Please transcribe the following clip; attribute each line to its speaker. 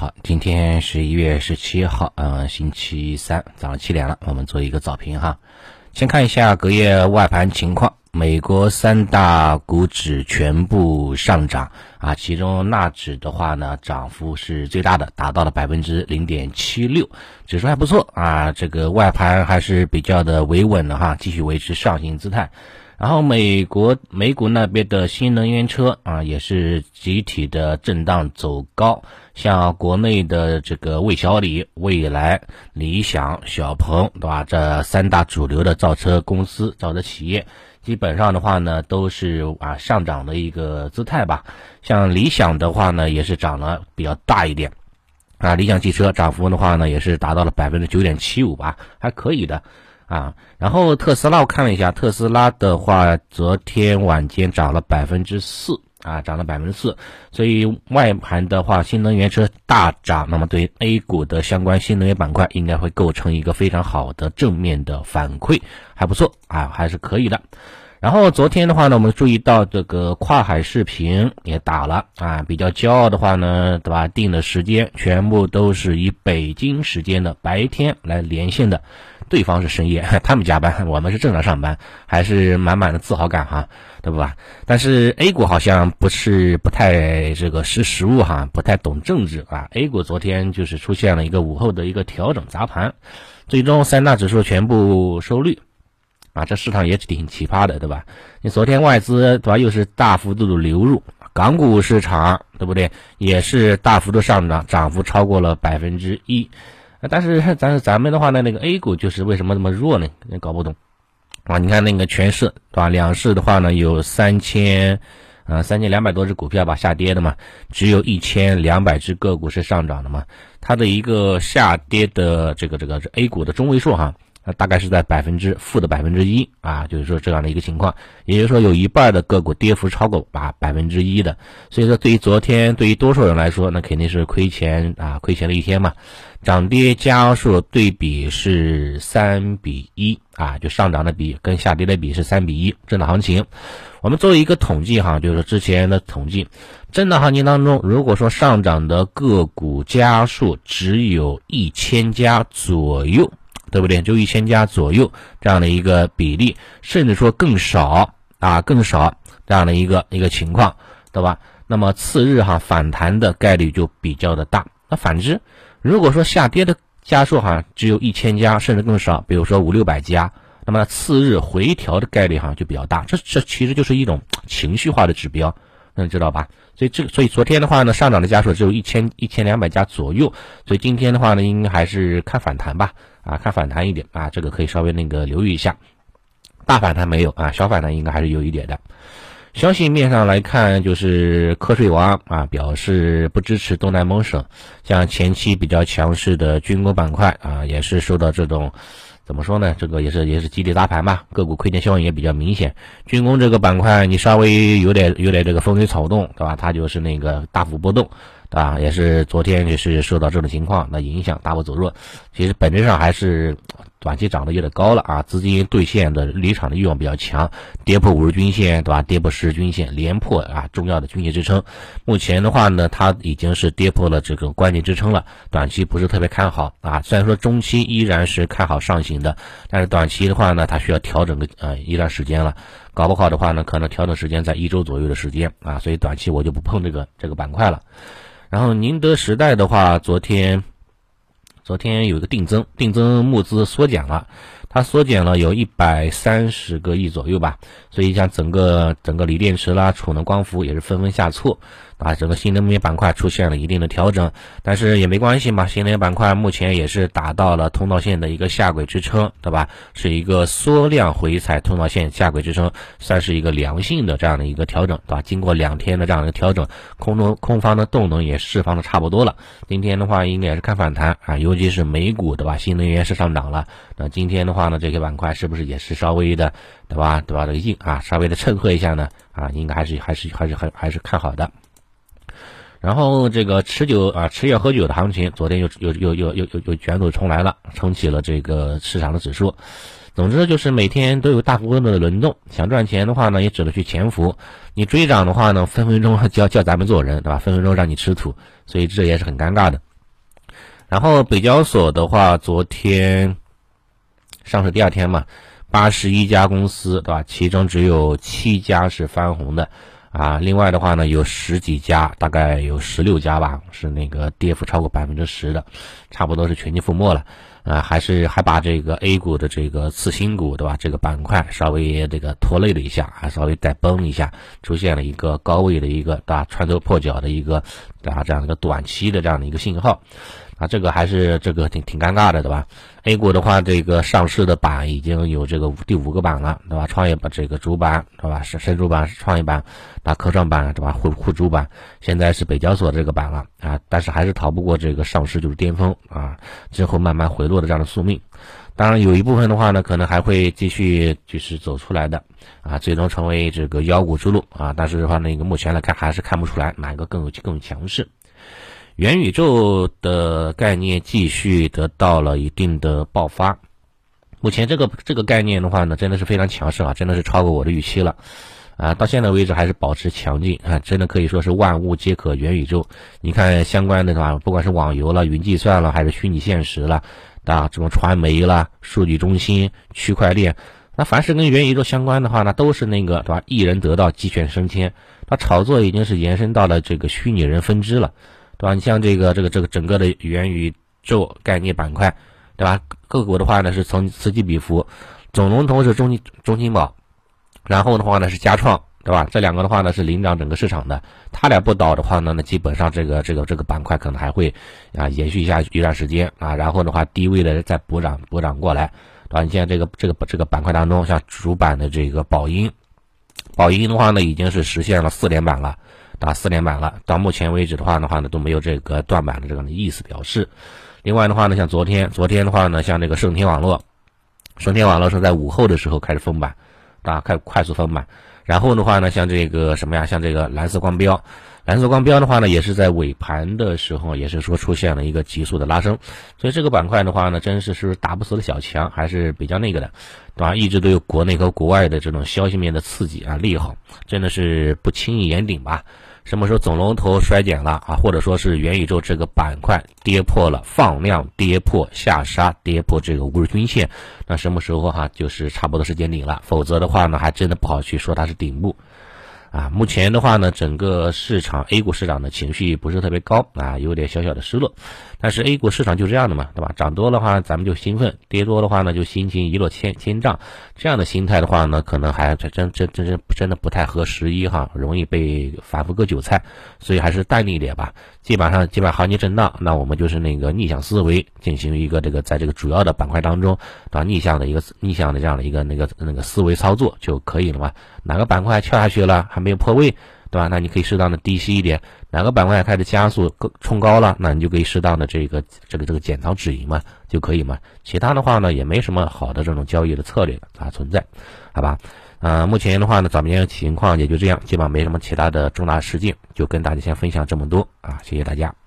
Speaker 1: 好，今天十一月十七号，嗯，星期三早上七点了，我们做一个早评哈。先看一下隔夜外盘情况，美国三大股指全部上涨啊，其中纳指的话呢，涨幅是最大的，达到了百分之零点七六，指数还不错啊，这个外盘还是比较的维稳的哈，继续维持上行姿态。然后美国美股那边的新能源车啊，也是集体的震荡走高。像国内的这个魏小李、蔚来、理想、小鹏，对吧？这三大主流的造车公司、造车企业，基本上的话呢，都是啊上涨的一个姿态吧。像理想的话呢，也是涨了比较大一点啊。理想汽车涨幅的话呢，也是达到了百分之九点七五吧，还可以的。啊，然后特斯拉我看了一下，特斯拉的话，昨天晚间涨了百分之四啊，涨了百分之四，所以外盘的话，新能源车大涨，那么对 A 股的相关新能源板块应该会构成一个非常好的正面的反馈，还不错啊，还是可以的。然后昨天的话呢，我们注意到这个跨海视频也打了啊，比较骄傲的话呢，对吧？定的时间全部都是以北京时间的白天来连线的，对方是深夜，他们加班，我们是正常上班，还是满满的自豪感哈，对吧？但是 A 股好像不是不太这个识时务哈，不太懂政治啊。A 股昨天就是出现了一个午后的一个调整砸盘，最终三大指数全部收绿。啊，这市场也挺奇葩的，对吧？你昨天外资对吧，又是大幅度的流入港股市场，对不对？也是大幅度上涨，涨幅超过了百分之一。但是 咱咱们的话呢，那个 A 股就是为什么这么弱呢？搞不懂啊！你看那个全市对吧？两市的话呢，有三千，呃，三千两百多只股票吧，下跌的嘛，只有一千两百只个股是上涨的嘛。它的一个下跌的这个这个 A 股的中位数哈。那大概是在百分之负的百分之一啊，就是说这样的一个情况，也就是说有一半的个股跌幅超过啊百分之一的，所以说对于昨天对于多数人来说，那肯定是亏钱啊，亏钱了一天嘛。涨跌家数对比是三比一啊，就上涨的比跟下跌的比是三比一，震荡行情。我们做一个统计哈，就是之前的统计，震荡行情当中，如果说上涨的个股家数只有一千家左右。对不对？就一千家左右这样的一个比例，甚至说更少啊，更少这样的一个一个情况，对吧？那么次日哈反弹的概率就比较的大。那反之，如果说下跌的家数哈只有一千家，甚至更少，比如说五六百家，那么次日回调的概率哈就比较大。这这其实就是一种情绪化的指标，能知道吧？所以这个所以昨天的话呢，上涨的家数只有一千一千两百家左右，所以今天的话呢，应该还是看反弹吧。啊，看反弹一点啊，这个可以稍微那个留意一下。大反弹没有啊，小反弹应该还是有一点的。消息面上来看，就是瞌睡王啊表示不支持东南盟省，像前期比较强势的军工板块啊，也是受到这种怎么说呢？这个也是也是集体砸盘吧，个股亏钱效应也比较明显。军工这个板块，你稍微有点有点这个风吹草动，对吧？它就是那个大幅波动。啊，也是昨天也是受到这种情况那影响，大幅走弱。其实本质上还是短期涨得有点高了啊，资金兑现的离场的欲望比较强，跌破五日均线，对吧？跌破十日均线，连破啊重要的均线支撑。目前的话呢，它已经是跌破了这个关键支撑了，短期不是特别看好啊。虽然说中期依然是看好上行的，但是短期的话呢，它需要调整个呃一段时间了，搞不好的话呢，可能调整时间在一周左右的时间啊，所以短期我就不碰这个这个板块了。然后宁德时代的话，昨天，昨天有一个定增，定增募资缩减了，它缩减了有一百三十个亿左右吧，所以像整个整个锂电池啦、储能、光伏也是纷纷下挫。啊，整个新能源板块出现了一定的调整，但是也没关系嘛。新能源板块目前也是达到了通道线的一个下轨支撑，对吧？是一个缩量回踩通道线下轨支撑，算是一个良性的这样的一个调整，对吧？经过两天的这样的调整，空中空方的动能也释放的差不多了。今天的话应该也是看反弹啊，尤其是美股，对吧？新能源是上涨了，那今天的话呢，这些板块是不是也是稍微的，对吧？对吧？这个硬啊，稍微的衬托一下呢？啊，应该还是还是还是还还是看好的。然后这个持久啊，吃药喝酒的行情，昨天又又又又又又又卷土重来了，撑起了这个市场的指数。总之就是每天都有大幅度的轮动，想赚钱的话呢，也只能去潜伏。你追涨的话呢，分分钟叫叫咱们做人，对吧？分分钟让你吃土，所以这也是很尴尬的。然后北交所的话，昨天上市第二天嘛，八十一家公司，对吧？其中只有七家是翻红的，啊，另外的话呢，有十几家，大概有十六家吧，是那个跌幅超过百分之十的，差不多是全军覆没了。啊，还是还把这个 A 股的这个次新股，对吧？这个板块稍微这个拖累了一下，还稍微带崩一下，出现了一个高位的一个对吧？穿头破脚的一个对吧？这样一个短期的这样的一个信号。啊，这个还是这个挺挺尴尬的，对吧？A 股的话，这个上市的板已经有这个第五个板了，对吧？创业板这个主板，对吧？是深主板、创业板、大科创板，对吧？沪沪主板，现在是北交所这个板了啊，但是还是逃不过这个上市就是巅峰啊，之后慢慢回落的这样的宿命。当然，有一部分的话呢，可能还会继续就是走出来的啊，最终成为这个妖股之路啊。但是的话，那个目前来看还是看不出来哪个更有更强势。元宇宙的概念继续得到了一定的爆发，目前这个这个概念的话呢，真的是非常强势啊，真的是超过我的预期了，啊，到现在为止还是保持强劲啊，真的可以说是万物皆可元宇宙。你看相关的话，不管是网游了、云计算了，还是虚拟现实了，啊，这种传媒了、数据中心、区块链，那凡是跟元宇宙相关的话，那都是那个对吧？一人得道，鸡犬升天，它炒作已经是延伸到了这个虚拟人分支了。对吧？你像这个、这个、这个整个的元宇宙概念板块，对吧？个股的话呢是从此起彼伏，总龙头是中金中金宝，然后的话呢是佳创，对吧？这两个的话呢是领涨整个市场的，它俩不倒的话呢，那基本上这个这个这个板块可能还会啊延续一下一段时间啊，然后的话低位的再补涨补涨过来，对吧？你像这个这个这个板块当中，像主板的这个宝鹰，宝鹰的话呢已经是实现了四连板了。打四连板了，到目前为止的话的话呢，都没有这个断板的这样的意思表示。另外的话呢，像昨天，昨天的话呢，像这个盛天网络，盛天网络是在午后的时候开始封板，啊，开快速封板。然后的话呢，像这个什么呀，像这个蓝色光标，蓝色光标的话呢，也是在尾盘的时候，也是说出现了一个急速的拉升。所以这个板块的话呢，真是是打不死的小强，还是比较那个的，对吧？一直都有国内和国外的这种消息面的刺激啊，利好，真的是不轻易言顶吧。什么时候总龙头衰减了啊，或者说是元宇宙这个板块跌破了放量，跌破下杀，跌破这个五日均线，那什么时候哈就是差不多时间顶了，否则的话呢，还真的不好去说它是顶部。啊，目前的话呢，整个市场 A 股市场的情绪不是特别高啊，有点小小的失落。但是 A 股市场就这样的嘛，对吧？涨多的话咱们就兴奋，跌多的话呢就心情一落千千丈。这样的心态的话呢，可能还真真真真真的不太合时宜哈，容易被反复割韭菜。所以还是淡定一点吧。基本上基本上行情震荡，那我们就是那个逆向思维，进行一个这个在这个主要的板块当中，对吧？逆向的一个逆向的这样的一个那个那个思维操作就可以了嘛。哪个板块跳下去了没有破位，对吧？那你可以适当的低吸一点。哪个板块开始加速冲高了，那你就可以适当的这个这个这个减仓止盈嘛，就可以嘛。其他的话呢，也没什么好的这种交易的策略啊存在，好吧？呃，目前的话呢，早间情况也就这样，基本上没什么其他的重大事件，就跟大家先分享这么多啊，谢谢大家。